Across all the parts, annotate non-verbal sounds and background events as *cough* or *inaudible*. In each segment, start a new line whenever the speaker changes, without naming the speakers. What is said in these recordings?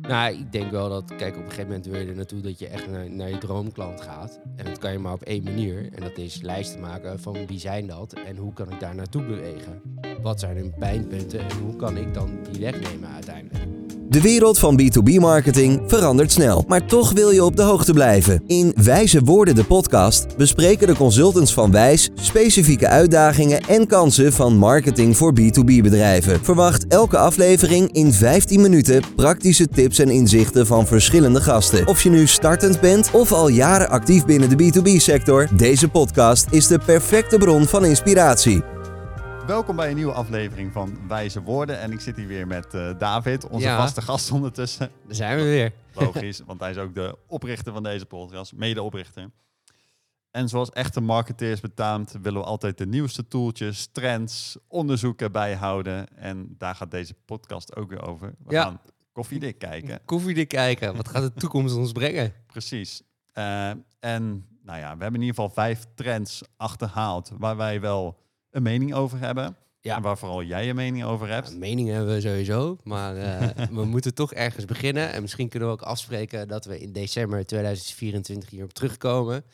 Nou, ik denk wel dat, kijk, op een gegeven moment wil je er naartoe dat je echt naar, je droomklant gaat. En dat kan je maar op één manier. En dat is lijsten maken van wie zijn dat en hoe kan ik daar naartoe bewegen. Wat zijn hun pijnpunten en hoe kan ik dan die wegnemen uiteindelijk.
De wereld van B2B-marketing verandert snel, maar toch wil je op de hoogte blijven. In Wijze Woorden, de podcast, bespreken de consultants van Wijs specifieke uitdagingen en kansen van marketing voor B2B-bedrijven. Verwacht elke aflevering in 15 minuten praktische tips en inzichten van verschillende gasten. Of je nu startend bent of al jaren actief binnen de B2B-sector, deze podcast is de perfecte bron van inspiratie.
Welkom bij een nieuwe aflevering van Wijze Woorden. En ik zit hier weer met eh, David, onze
Ja.
vaste gast ondertussen.
Daar zijn we weer. *laughs*
Logisch, want hij is ook de oprichter van deze podcast, medeoprichter. En zoals echte marketeers betaamt, willen we altijd de nieuwste tooltjes, trends, onderzoeken bijhouden. En daar gaat deze podcast ook weer over. We
Ja.
gaan koffiedik kijken.
Koffiedik kijken. Wat gaat de *laughs* toekomst ons brengen?
Precies. Eh, en nou ja, we hebben in ieder geval vijf trends achterhaald waar wij wel een mening over hebben.
Ja.
En waar vooral jij een mening over hebt.
Ja, mening hebben we sowieso, maar eh, *laughs* we moeten toch ergens beginnen. En misschien kunnen we ook afspreken dat we in december 2024 hierop terugkomen.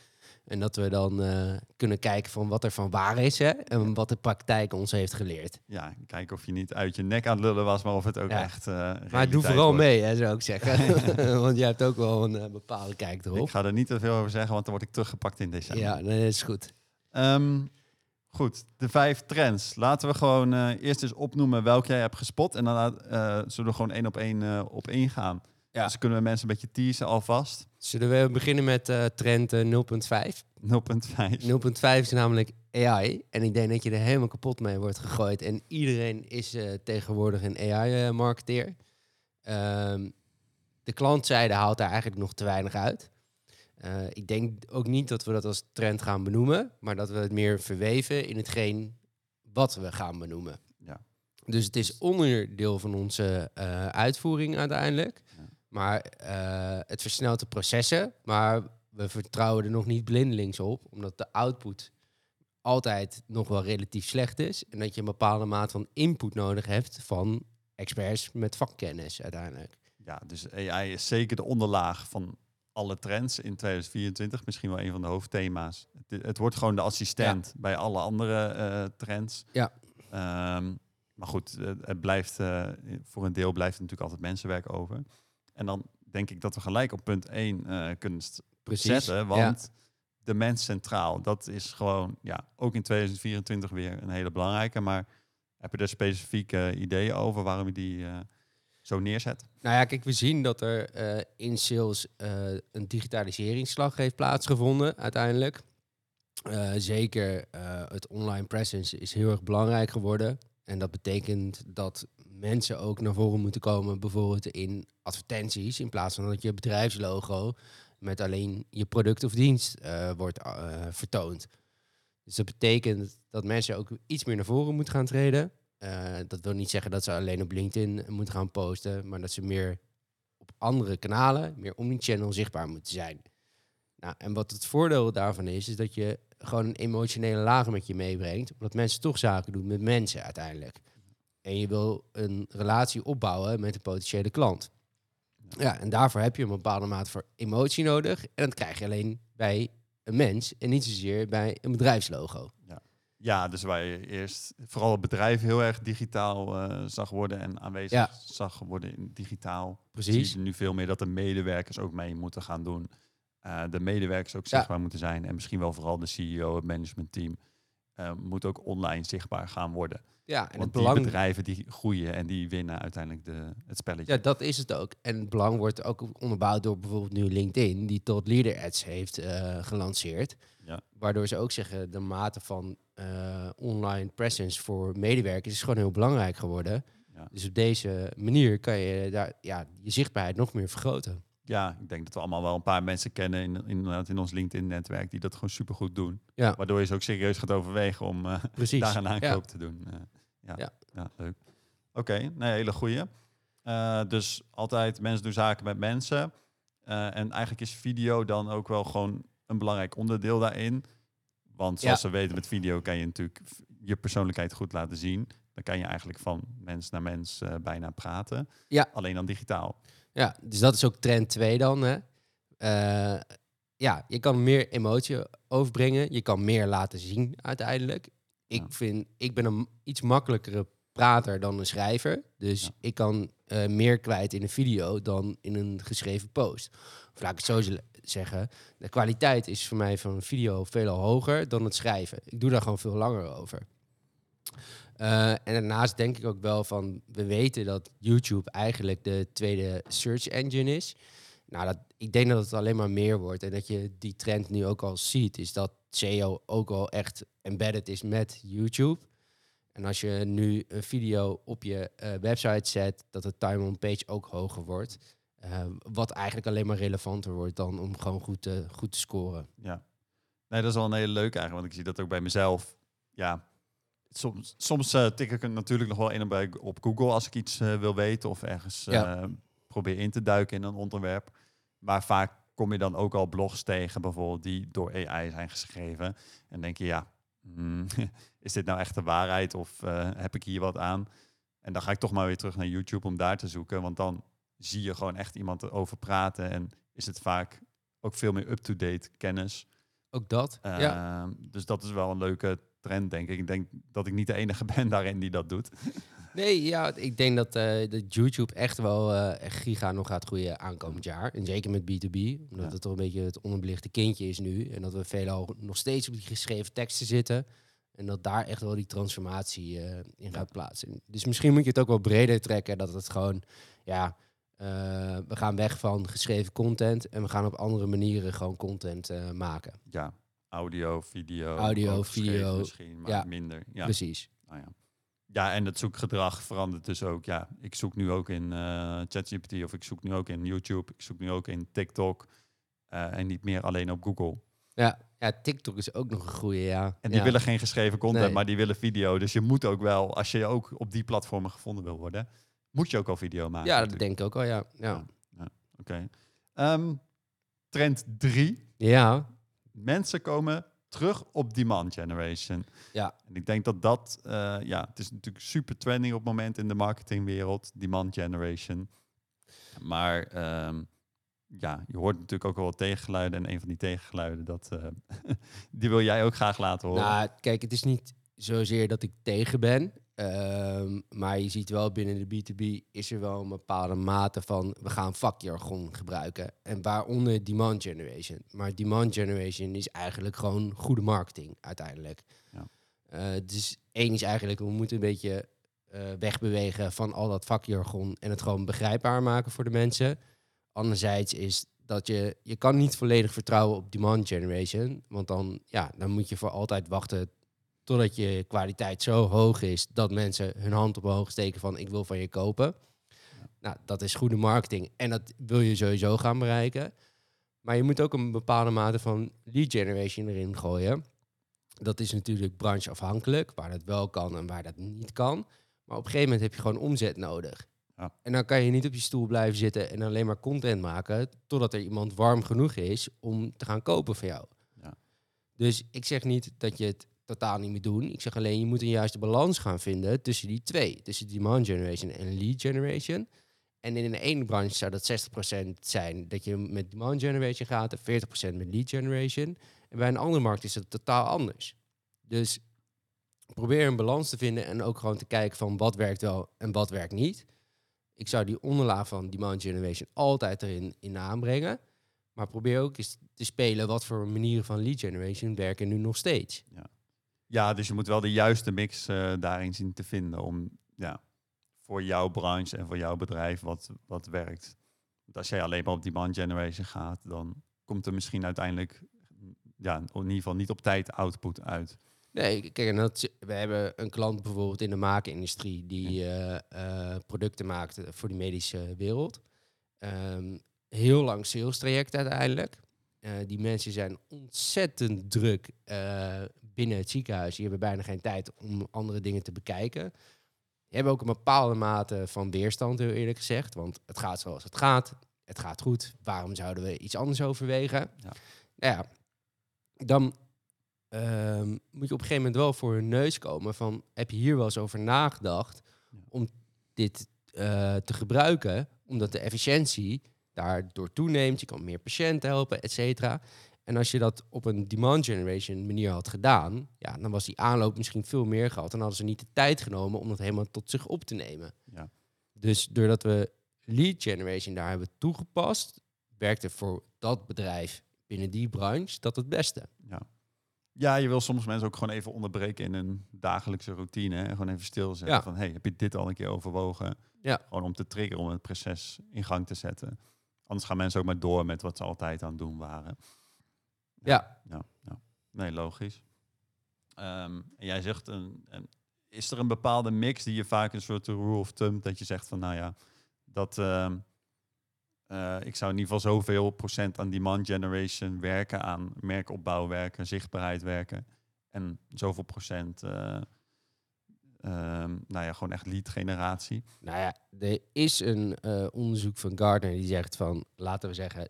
En dat we dan eh, kunnen kijken van wat er van waar is hè, en wat de praktijk ons heeft geleerd.
Ja, kijken of je niet uit je nek aan het lullen was, maar of het ook
Ja.
echt. eh,
Maar doe vooral
wordt.
mee, hè, zou ik zeggen. *laughs* *laughs* Want jij hebt ook wel een bepaalde kijk erop.
Ik ga er niet te veel over zeggen, want dan word ik teruggepakt in december.
Ja, dat is goed.
Ehm, goed, de vijf trends. Laten we gewoon eh, eerst eens opnoemen welke jij hebt gespot. En dan eh, zullen we gewoon één op één eh, op één gaan.
Ja.
Dus kunnen we mensen een beetje teasen alvast.
Zullen we beginnen met trend eh, 0.5?
0.5.
0.5 is namelijk AI. En ik denk dat je er helemaal kapot mee wordt gegooid. En iedereen is tegenwoordig een AI-marketeer. Ehm, de klantzijde haalt daar eigenlijk nog te weinig uit. Eh, ik denk ook niet dat we dat als trend gaan benoemen, maar dat we het meer verweven in hetgeen wat we gaan benoemen.
Ja.
Dus het is onderdeel van onze eh, uitvoering uiteindelijk.
Ja.
Maar eh, het versnelt de processen. Maar we vertrouwen er nog niet blindelings op, omdat de output altijd nog wel relatief slecht is. En dat je een bepaalde maat van input nodig hebt van experts met vakkennis uiteindelijk.
Ja, dus AI is zeker de onderlaag van alle trends in 2024. Misschien wel een van de hoofdthema's. Het, het wordt gewoon de assistent bij alle andere eh, trends.
Ja.
Ehm, maar goed, het blijft, eh, voor een deel blijft er natuurlijk altijd mensenwerk over. En dan denk ik dat we gelijk op punt 1 eh, kunnen
Precies.
zetten. Want de mens centraal, dat is gewoon, ja, ook in 2024 weer een hele belangrijke. Maar heb je er specifieke ideeën over waarom je die zo neerzet?
Nou ja, kijk, we zien dat er eh, in sales eh, een digitaliseringsslag heeft plaatsgevonden uiteindelijk. Eh, zeker het online presence is heel erg belangrijk geworden. En dat betekent dat mensen ook naar voren moeten komen, bijvoorbeeld in advertenties, in plaats van dat je bedrijfslogo met alleen je product of dienst wordt vertoond. Dus dat betekent dat mensen ook iets meer naar voren moeten gaan treden. Eh, dat wil niet zeggen dat ze alleen op LinkedIn moeten gaan posten, maar dat ze meer op andere kanalen, meer omnichannel zichtbaar moeten zijn. Nou, en wat het voordeel daarvan is, is dat je gewoon een emotionele laag met je meebrengt, omdat mensen toch zaken doen met mensen uiteindelijk. En je wil een relatie opbouwen met een potentiële klant. Ja, en daarvoor heb je een bepaalde mate voor emotie nodig. En dat krijg je alleen bij een mens en niet zozeer bij een bedrijfslogo.
Ja, dus waar je eerst vooral het bedrijf heel erg digitaal eh, zag worden en aanwezig
Ja.
zag worden in digitaal.
Precies.
Zie je nu veel meer dat de medewerkers ook mee moeten gaan doen. Eh, de medewerkers ook
Ja.
zichtbaar moeten zijn. En misschien wel vooral de CEO, het managementteam, eh moet ook online zichtbaar gaan worden.
Ja, en
Want die bedrijven die groeien en die winnen uiteindelijk de, het spelletje.
Ja, dat is het ook. En het belang wordt ook onderbouwd door bijvoorbeeld nu LinkedIn, die tot Leader Ads heeft eh, gelanceerd.
Ja.
Waardoor ze ook zeggen, de mate van eh, online presence voor medewerkers is gewoon heel belangrijk geworden.
Ja.
Dus op deze manier kan je daar ja, je zichtbaarheid nog meer vergroten.
Ja, ik denk dat we allemaal wel een paar mensen kennen in, in, in ons LinkedIn-netwerk die dat gewoon supergoed doen.
Ja.
Waardoor je ze ook serieus gaat overwegen om *laughs*
Precies.
daar een
Ja.
aankoop te doen. Eh, ja.
Ja.
Ja. leuk. Oké, nee, hele goeie. Eh, dus altijd mensen doen zaken met mensen. En eigenlijk is video dan ook wel gewoon een belangrijk onderdeel daarin. Want zoals we weten met video kan je natuurlijk je persoonlijkheid goed laten zien. Dan kan je eigenlijk van mens naar mens eh, bijna praten.
Ja.
Alleen dan digitaal.
Ja, dus dat is ook trend 2 dan. Hè? Eh, ja, je kan meer emotie overbrengen. Je kan meer laten zien uiteindelijk. Ik,
Ja.
vind, ik ben een iets makkelijkere prater dan een schrijver. Dus
Ja.
ik kan eh, meer kwijt in een video dan in een geschreven post. Of laat ik het zo zeggen. De kwaliteit is voor mij van een video veel hoger dan het schrijven. Ik doe daar gewoon veel langer over. Eh, en daarnaast denk ik ook wel van, we weten dat YouTube eigenlijk de tweede search engine is. Nou, dat, ik denk dat het alleen maar meer wordt en dat je die trend nu ook al ziet, is dat SEO ook al echt embedded is met YouTube. En als je nu een video op je eh, website zet, dat de time on page ook hoger wordt. Eh, wat eigenlijk alleen maar relevanter wordt dan om gewoon goed te, goed te scoren.
Ja. Nee, dat is wel een hele leuke eigenlijk, want ik zie dat ook bij mezelf. Ja, soms, soms eh, tik ik er natuurlijk nog wel in bij, op Google als ik iets eh, wil weten of ergens
Ja.
eh, probeer in te duiken in een onderwerp. Maar vaak kom je dan ook al blogs tegen, bijvoorbeeld, die door AI zijn geschreven. En denk je, ja, hmm, *laughs* is dit nou echt de waarheid of heb ik hier wat aan? En dan ga ik toch maar weer terug naar YouTube om daar te zoeken, want dan zie je gewoon echt iemand erover praten en is het vaak ook veel meer up-to-date kennis.
Ook dat. ja.
Ehm, Dus dat is wel een leuke trend, denk ik. Ik denk dat ik niet de enige ben daarin die dat doet. *laughs*
Nee, ja, ik denk dat, eh, dat YouTube echt wel echt giga nog gaat groeien aankomend jaar. En zeker met B2B, omdat
Ja.
het toch een beetje het onderbelichte kindje is nu. En dat we veelal nog steeds op die geschreven teksten zitten. En dat daar echt wel die transformatie eh, in gaat plaatsen. Dus misschien moet je het ook wel breder trekken. Dat het gewoon, ja, we gaan weg van geschreven content. En we gaan op andere manieren gewoon content maken.
Ja, audio, video.
Audio, video,
Misschien, maar
ja.
minder. Ja.
Precies.
Nou ja. ja, en het zoekgedrag verandert dus ook. Ja, ik zoek nu ook in eh, ChatGPT of ik zoek nu ook in YouTube. Ik zoek nu ook in TikTok. eh, en niet meer alleen op Google.
Ja, ja, TikTok is ook nog een goede, ja.
En die
ja.
willen geen geschreven content,
Nee.
maar die willen video. Dus je moet ook wel, als je ook op die platformen gevonden wil worden, moet je ook al video maken.
Ja, dat
natuurlijk.
denk ik ook wel, ja. Ja,
Oké. Ehm, trend 3.
ja.
Mensen komen terug op demand generation.
Ja.
En ik denk dat dat, eh, ja, het is natuurlijk super trending op het moment in de marketingwereld, demand generation. Maar ehm, ja, je hoort natuurlijk ook wel wat tegengeluiden. En een van die tegengeluiden, dat, eh, *laughs* die wil jij ook graag laten horen.
Nou, kijk, het is niet zozeer dat ik tegen ben. Ehm, maar je ziet wel binnen de B2B is er wel een bepaalde mate van we gaan vakjargon gebruiken. En waaronder demand generation. Maar demand generation is eigenlijk gewoon goede marketing uiteindelijk.
Ja.
Eh, dus één is eigenlijk, we moeten een beetje eh, wegbewegen van al dat vakjargon en het gewoon begrijpbaar maken voor de mensen. Anderzijds is dat je, je kan niet volledig vertrouwen op demand generation. Want dan, ja, dan moet je voor altijd wachten totdat je kwaliteit zo hoog is dat mensen hun hand omhoog steken van ik wil van je kopen. Nou, dat is goede marketing en dat wil je sowieso gaan bereiken. Maar je moet ook een bepaalde mate van lead generation erin gooien. Dat is natuurlijk brancheafhankelijk, waar dat wel kan en waar dat niet kan. Maar op een gegeven moment heb je gewoon omzet nodig.
Ja.
En dan kan je niet op je stoel blijven zitten en alleen maar content maken totdat er iemand warm genoeg is om te gaan kopen van jou.
Ja.
Dus ik zeg niet dat je het totaal niet moet doen. Ik zeg alleen, je moet een juiste balans gaan vinden tussen die twee. Tussen demand generation en lead generation. En in de ene branche zou dat 60% zijn dat je met demand generation gaat en 40% met lead generation. En bij een andere markt is het totaal anders. Dus probeer een balans te vinden en ook gewoon te kijken van wat werkt wel en wat werkt niet. Ik zou die onderlaag van demand generation altijd erin in aanbrengen. Maar probeer ook eens te spelen wat voor manieren van lead generation werken nu nog steeds.
Ja, dus je moet wel de juiste mix eh, daarin zien te vinden om ja, voor jouw branche en voor jouw bedrijf wat, wat werkt. Want als jij alleen maar op demand generation gaat, dan komt er misschien uiteindelijk ja, in ieder geval niet op tijd output uit.
Nee, kijk, en dat, we hebben een klant bijvoorbeeld in de maakindustrie die eh, eh, producten maakt voor de medische wereld. Ehm, heel lang sales traject uiteindelijk. Eh, die mensen zijn ontzettend druk binnen het ziekenhuis. Die hebben bijna geen tijd om andere dingen te bekijken. Die hebben ook een bepaalde mate van weerstand, heel eerlijk gezegd. Want het gaat zoals het gaat. Het gaat goed. Waarom zouden we iets anders overwegen?
Ja.
Nou ja, dan ehm, moet je op een gegeven moment wel voor hun neus komen van... heb je hier wel eens over nagedacht om dit eh, te gebruiken? Omdat de efficiëntie daardoor toeneemt. Je kan meer patiënten helpen, et cetera. En als je dat op een demand generation manier had gedaan... Ja, dan was die aanloop misschien veel meer gehad. Dan hadden ze niet de tijd genomen om dat helemaal tot zich op te nemen.
Ja.
Dus doordat we lead generation daar hebben toegepast... werkte voor dat bedrijf binnen die branche dat het beste.
Ja. ja, je wil soms mensen ook gewoon even onderbreken in hun dagelijkse routine. En gewoon even stilzetten
Ja.
van, hey, heb je dit al een keer overwogen?
Ja.
Gewoon om te triggeren, om het proces in gang te zetten. Anders gaan mensen ook maar door met wat ze altijd aan het doen waren.
Ja.
Ja, ja. nee, logisch. Ehm, en jij zegt, een, is er een bepaalde mix die je vaak een soort rule of thumb, dat je zegt van, nou ja, dat ehm, eh, ik zou in ieder geval zoveel procent aan demand generation werken, aan merkopbouw werken, zichtbaarheid werken. En zoveel procent, eh, ehm, nou ja, gewoon echt lead generatie.
Nou ja, er is een eh, onderzoek van Gardner die zegt van, laten we zeggen,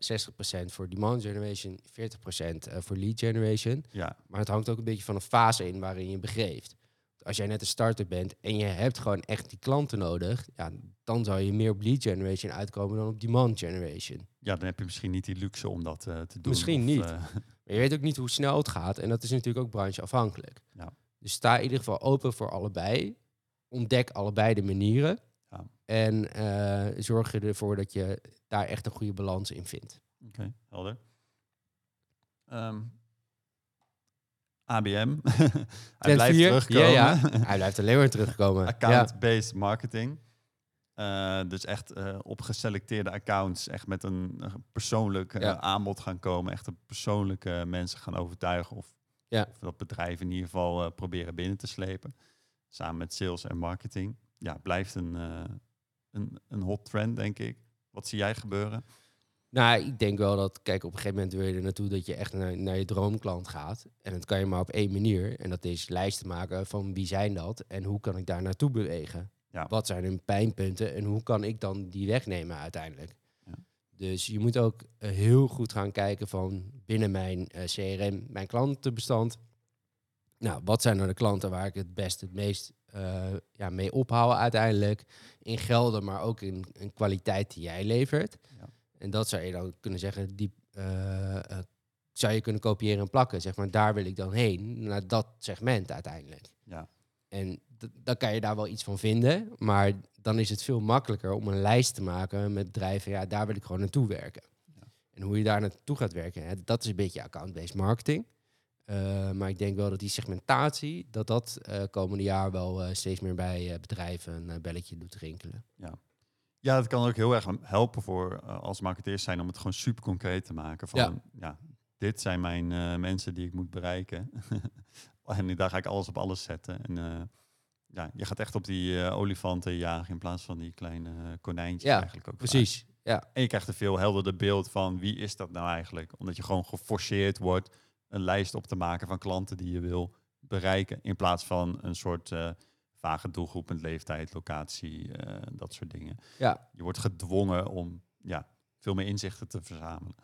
60% voor demand generation, 40% eh, voor lead generation.
Ja,
Maar het hangt ook een beetje van een fase in waarin je begeeft. Als jij net een starter bent en je hebt gewoon echt die klanten nodig, ja, dan zou je meer op lead generation uitkomen dan op demand generation.
ja, dan heb je misschien niet die luxe om dat eh, te doen.
Misschien
Of,
niet. Maar je weet ook niet hoe snel het gaat en dat is natuurlijk ook brancheafhankelijk.
Ja.
Dus sta in ieder geval open voor allebei. Ontdek allebei de manieren.
Ja.
En eh, zorg je ervoor dat je daar echt een goede balans in vindt.
Oké, helder. Ehm, ABM. *laughs* Hij
Trend
blijft
vier,
terugkomen.
Ja, ja. *laughs* Hij blijft alleen maar terugkomen.
Account-based marketing. Eh, dus echt eh, op geselecteerde accounts, echt met een persoonlijk
Ja.
aanbod gaan komen. Echt een persoonlijke mensen gaan overtuigen. Of,
Ja.
of dat bedrijf in ieder geval eh, proberen binnen te slepen. Samen met sales en marketing. Ja, blijft een, eh, een, een hot trend, denk ik. Wat zie jij gebeuren?
Nou, ik denk wel dat, kijk, op een gegeven moment wil je er naartoe dat je echt naar, naar je droomklant gaat. En dat kan je maar op één manier. En dat is lijsten maken van wie zijn dat en hoe kan ik daar naartoe bewegen.
Ja.
Wat zijn hun pijnpunten en hoe kan ik dan die wegnemen uiteindelijk. Dus je moet ook eh, heel goed gaan kijken van binnen mijn eh, CRM, mijn klantenbestand. Nou, wat zijn nou de klanten waar ik het best het meest eh, ja, mee ophaal uiteindelijk? In gelden, maar ook in, in kwaliteit die jij levert.
Ja.
En dat zou je dan kunnen zeggen, die zou je kunnen kopiëren en plakken. Zeg maar, daar wil ik dan heen, naar dat segment uiteindelijk.
Ja.
En dan kan je daar wel iets van vinden, maar dan is het veel makkelijker om een lijst te maken met bedrijven. Ja, daar wil ik gewoon naartoe werken.
Ja.
En hoe je daar naartoe gaat werken, hè, dat is een beetje account-based marketing. Eh, maar ik denk wel dat die segmentatie, dat dat eh, komende jaar wel eh, steeds meer bij bedrijven een belletje doet rinkelen.
Ja, het kan ook heel erg helpen voor als marketeers zijn om het gewoon super concreet te maken. Van ja,
Ja.
dit zijn mijn mensen die ik moet bereiken. *laughs* en daar ga ik alles op alles zetten. En ja, je gaat echt op die eh, olifanten jagen in plaats van die kleine eh, konijntjes
Ja,
eigenlijk ook. vaak.
Precies, ja.
En je krijgt een veel helderder beeld van wie is dat nou eigenlijk. Omdat je gewoon geforceerd wordt een lijst op te maken van klanten die je wil bereiken. In plaats van een soort eh, vage doelgroep met leeftijd, locatie, dat soort dingen.
Ja.
Je wordt gedwongen om ja, veel meer inzichten te verzamelen.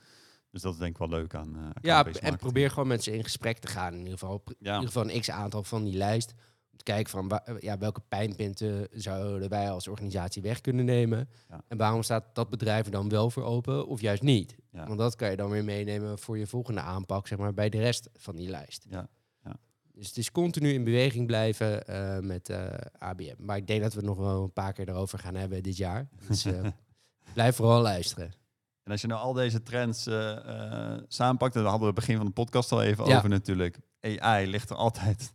Dus dat is denk ik wel leuk aan. eh,
Ja, en probeer gewoon met ze in gesprek te gaan. In ieder geval, in ieder geval een x-aantal van die lijst. Kijken van wa- ja, welke pijnpunten zouden wij als organisatie weg kunnen nemen.
Ja.
En waarom staat dat bedrijf er dan wel voor open of juist niet?
Ja.
Want dat kan je dan weer meenemen voor je volgende aanpak, zeg maar, bij de rest van die lijst.
Ja, ja.
Dus het is continu in beweging blijven eh, met eh, ABM. Maar ik denk dat we nog wel een paar keer erover gaan hebben dit jaar. Dus eh, *laughs* blijf vooral luisteren.
En als je nou al deze trends eh, eh, samenpakt, en daar hadden we het begin van de podcast al even over natuurlijk. AI ligt er altijd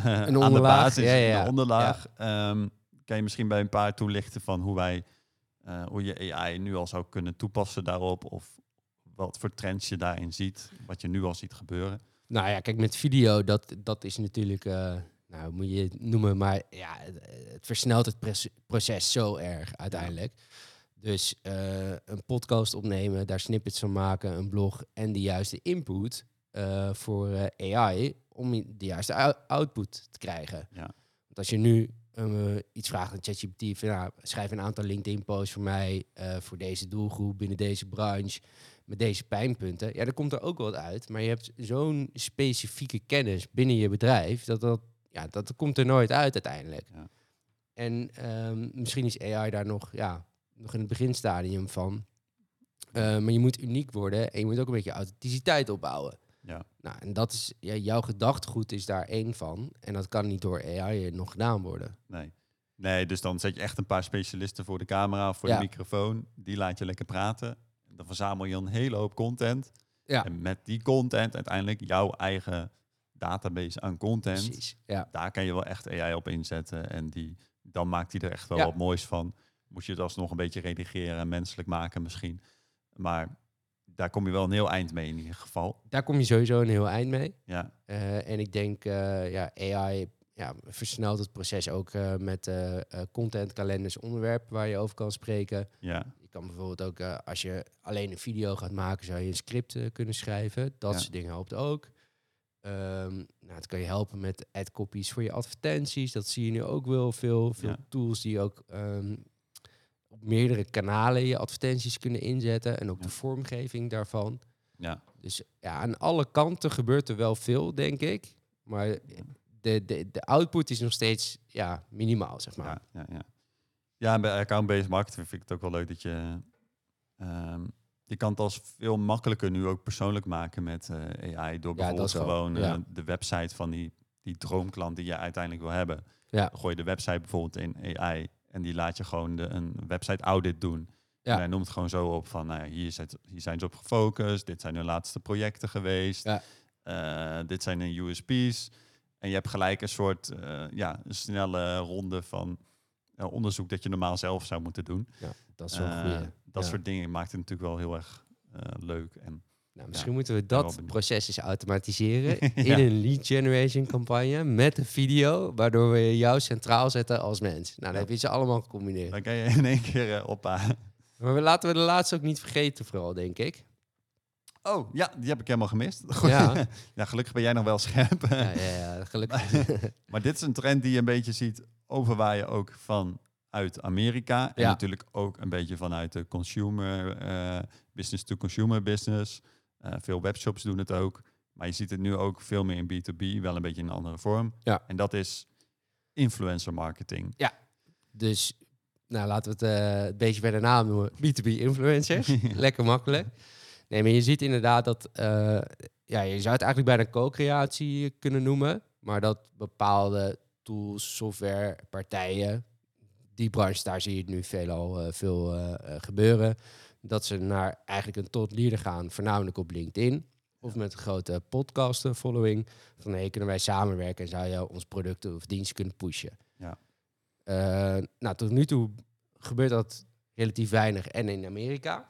*laughs* eh, aan de
onderlaag,
basis,
ja, ja,
de onderlaag. Ehm, kan je misschien bij een paar toelichten van hoe wij, eh, hoe je AI nu al zou kunnen toepassen daarop? Of wat voor trends je daarin ziet, wat je nu al ziet gebeuren?
Nou ja, kijk, met video, dat, dat is natuurlijk, eh, nou moet je het noemen, maar ja, het, versnelt het proces zo erg uiteindelijk. Dus eh, een podcast opnemen, daar snippets van maken, een blog en de juiste input voor AI om de juiste ou- output te krijgen.
Ja.
Want als je nu eh, iets vraagt aan ChatGPT, van, nou, schrijf een aantal LinkedIn-posts voor mij eh, voor deze doelgroep binnen deze branche met deze pijnpunten. Ja, dan komt er ook wat uit, maar je hebt zo'n specifieke kennis binnen je bedrijf dat dat, ja, dat komt er nooit uit uiteindelijk.
Ja.
En ehm, misschien is AI daar nog, ja, nog in het beginstadium van. Eh, maar je moet uniek worden en je moet ook een beetje authenticiteit opbouwen.
Ja.
Nou, en dat is, ja, jouw gedachtegoed is daar één van. En dat kan niet door AI nog gedaan worden.
Nee. Nee, dus dan zet je echt een paar specialisten voor de camera of voor
Ja.
de microfoon. Die laat je lekker praten. Dan verzamel je een hele hoop content.
Ja,
En met die content uiteindelijk jouw eigen database aan content.
precies. Ja,
Daar kan je wel echt AI op inzetten. En die, dan maakt hij er echt wel
Ja.
wat moois van. Moet je het alsnog een beetje redigeren en menselijk maken misschien. Maar daar kom je wel een heel eind mee in ieder geval.
daar kom je sowieso een heel eind mee.
Ja,
Eh, en ik denk, eh, ja, AI ja, versnelt het proces ook eh, met eh eh, content, kalenders, onderwerpen waar je over kan spreken.
ja,
Je kan bijvoorbeeld ook, als je alleen een video gaat maken, zou je een script kunnen schrijven. Dat
Ja.
soort dingen helpt ook. Ehm, nou, het kan je helpen met ad copies voor je advertenties. Dat zie je nu ook wel veel. Veel
Ja.
tools die ook ehm, op meerdere kanalen je advertenties kunnen inzetten. En ook
Ja.
de vormgeving daarvan.
ja.
Dus ja, aan alle kanten gebeurt er wel veel, denk ik. Maar de, de, de output is nog steeds ja, minimaal, zeg maar.
Ja, ja, ja. ja en bij account-based marketing vind ik het ook wel leuk dat je... ehm, je kan het als veel makkelijker nu ook persoonlijk maken met eh, AI. Door bijvoorbeeld gewoon eh, de website van die, die droomklant die je uiteindelijk wil hebben.
Ja.
Dan gooi je de website bijvoorbeeld in AI. En die laat je gewoon de, een website audit doen.
Ja.
En hij noemt het gewoon zo op van, nou ja, hier, zit, hier zijn ze op gefocust. Dit zijn hun laatste projecten geweest.
Ja.
Eh, dit zijn hun USP's. En je hebt gelijk een soort eh, ja, een snelle ronde van eh, onderzoek dat je normaal zelf zou moeten doen.
Dat is
dat
Ja.
soort dingen maakt het natuurlijk wel heel erg leuk. En
Nou, misschien
Ja,
moeten we dat proces eens automatiseren *laughs* in een lead generation campagne met een video, waardoor we jou centraal zetten als mens. Nou, dan heb je ze allemaal gecombineerd.
dan kan je in één keer op. *laughs*
Maar we, laten we de laatste ook niet vergeten, vooral, denk ik.
Oh, ja, die heb ik helemaal gemist.
Ja,
ja, *laughs* gelukkig ben jij nog wel scherp.
ja, ja, ja gelukkig.
Maar dit is een trend die je een beetje ziet overwaaien ook vanuit Amerika. En natuurlijk ook een beetje vanuit de consumer, eh, business to consumer business. Eh, veel webshops doen het ook. Maar je ziet het nu ook veel meer in B2B, wel een beetje in een andere vorm.
Ja.
En dat is influencer marketing.
Dus, nou, laten we het eh, een beetje bij de naam noemen. B2B influencers. *laughs* Lekker makkelijk. Nee, maar je ziet inderdaad dat... eh, ja, je zou het eigenlijk bijna co-creatie kunnen noemen. Maar dat bepaalde tools, software, partijen... Die branche, daar zie je het nu veelal eh, veel gebeuren. Dat ze naar eigenlijk een tot leader gaan, voornamelijk op LinkedIn. Of met een grote podcast eh, following. Van hey, kunnen wij samenwerken en zou je ons producten of diensten kunnen pushen.
Ja.
Eh, nou, tot nu toe gebeurt dat relatief weinig en in Amerika.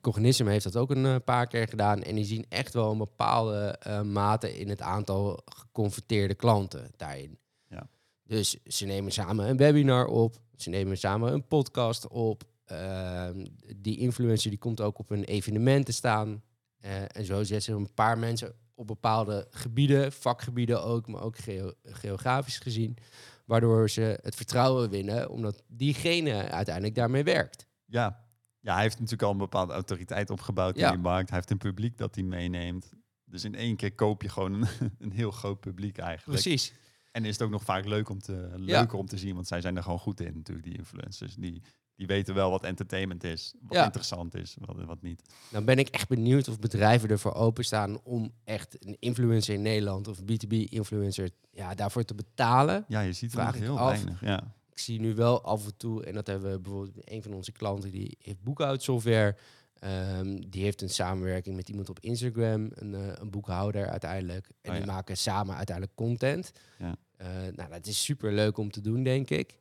Cognism heeft dat ook een eh, paar keer gedaan. En die zien echt wel een bepaalde mate in het aantal geconverteerde klanten daarin.
Ja.
Dus ze nemen samen een webinar op. Ze nemen samen een podcast op. Ehm, die influencer die komt ook op een evenement te staan. Eh, en zo zetten ze een paar mensen op bepaalde gebieden, vakgebieden ook, maar ook geo- geografisch gezien. Waardoor ze het vertrouwen winnen, omdat diegene uiteindelijk daarmee werkt.
Ja. ja, hij heeft natuurlijk al een bepaalde autoriteit opgebouwd
Ja.
in die markt. Hij heeft een publiek dat hij meeneemt. Dus in één keer koop je gewoon een, *laughs* een heel groot publiek eigenlijk.
Precies.
En is het ook nog vaak leuk om te, leuker om te zien, want zij zijn er gewoon goed in natuurlijk, die influencers. Die, die weten wel wat entertainment is, wat
Ja.
interessant is, wat, wat niet.
Dan ben ik echt benieuwd of bedrijven ervoor openstaan om echt een influencer in Nederland of een B2B-influencer ja, daarvoor te betalen.
Ja, je ziet er
Vraag ik
heel
af.
weinig. Ja.
Ik zie nu wel af en toe, en dat hebben we bijvoorbeeld een van onze klanten, die heeft boekhoudsoftware. Ehm, die heeft een samenwerking met iemand op Instagram, een, eh, een boekhouder uiteindelijk. En
Oh
die maken samen uiteindelijk content.
Ja.
Eh, nou, dat is super leuk om te doen, denk ik.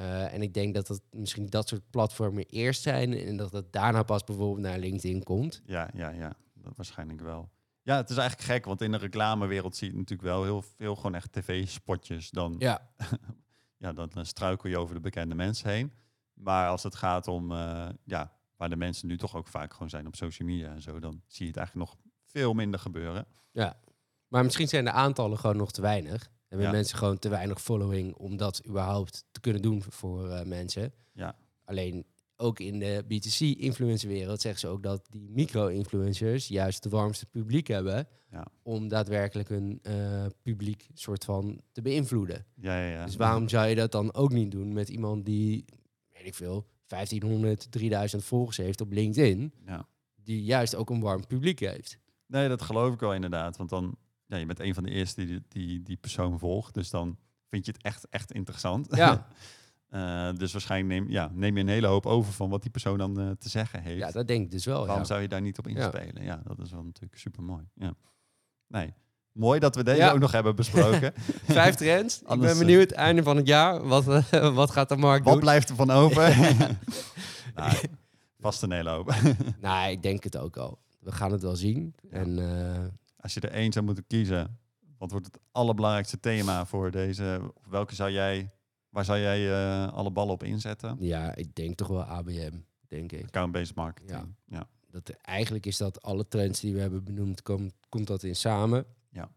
Eh, en ik denk dat dat misschien dat soort platformen eerst zijn en dat het daarna pas bijvoorbeeld naar LinkedIn komt.
Ja, ja, ja, dat waarschijnlijk wel. Ja, het is eigenlijk gek, want in de reclamewereld zie je natuurlijk wel heel veel gewoon echt tv-spotjes. Dan, ja. *laughs*
Ja,
dan, dan struikel je over de bekende mensen heen. Maar als het gaat om, eh, ja, waar de mensen nu toch ook vaak gewoon zijn op social media en zo, dan zie je het eigenlijk nog veel minder gebeuren.
ja. Maar misschien zijn de aantallen gewoon nog te weinig. Hebben
Ja.
mensen gewoon te weinig following om dat überhaupt te kunnen doen voor eh, mensen.
Ja.
Alleen ook in de B2C-influencerwereld zeggen ze ook dat die micro-influencers juist het warmste publiek hebben.
Ja.
Om daadwerkelijk hun eh, publiek soort van te beïnvloeden.
Ja, ja, ja.
Dus waarom zou je dat dan ook niet doen met iemand die, weet ik veel, 1500, 3000 volgers heeft op LinkedIn,
Ja.
die juist ook een warm publiek heeft.
Nee, dat geloof ik wel inderdaad. Want dan, ja, je bent een van de eerste die die, die persoon volgt. Dus dan vind je het echt, echt interessant.
Ja, *laughs*
Eh, dus waarschijnlijk neem, ja, neem je een hele hoop over van wat die persoon dan eh, te zeggen heeft.
ja dat denk ik dus wel.
Waarom
Ja.
zou je daar niet op
Ja.
inspelen? Ja, dat is wel natuurlijk super mooi. Ja. Nee, mooi dat we deze
Ja.
ook nog hebben besproken. *laughs*
Vijf trends.
Anders,
ik ben
eh,
benieuwd, einde van het jaar, wat, wat gaat de markt
Wat
doen?
blijft er van over? *laughs* nou, vast een hele hoop.
Nou, ik denk het ook al. We gaan het wel zien.
Ja.
En
Als je er één zou moeten kiezen, wat wordt het allerbelangrijkste thema voor deze? Welke zou jij, waar zou jij eh, alle ballen op inzetten?
ja, ik denk toch wel ABM, denk ik.
Account-based marketing.
Ja.
Ja.
Dat, eigenlijk is dat alle trends die we hebben benoemd, komt, komt dat in samen.
Ja.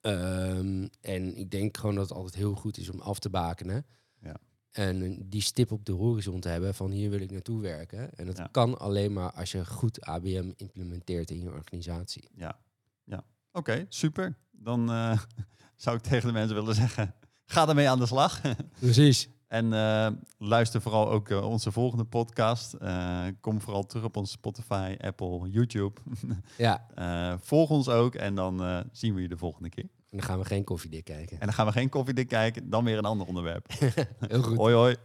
Ehm, en ik denk gewoon dat het altijd heel goed is om af te bakenen.
Ja.
En die stip op de horizon te hebben van hier wil ik naartoe werken. En dat
Ja.
kan alleen maar als je goed ABM implementeert in je organisatie.
Ja, ja. Oké, super. Dan eh, *laughs* zou ik tegen de mensen willen zeggen, *laughs* ga ermee aan de slag. *laughs*
Precies.
en eh, luister vooral ook eh, onze volgende podcast. Eh, kom vooral terug op onze Spotify, Apple, YouTube.
Ja,
Eh, volg ons ook en dan eh, zien we je de volgende keer.
en dan gaan we geen koffiedik kijken.
En dan gaan we geen koffiedik kijken, dan weer een ander onderwerp.
Heel goed.
hoi hoi.